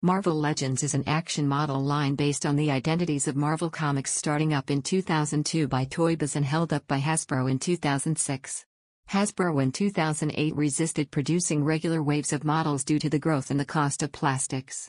Marvel Legends is an action model line based on the identities of Marvel Comics starting up in 2002 by Toy Biz and held up by Hasbro in 2006. Hasbro in 2008 resisted producing regular waves of models due to the growth in the cost of plastics.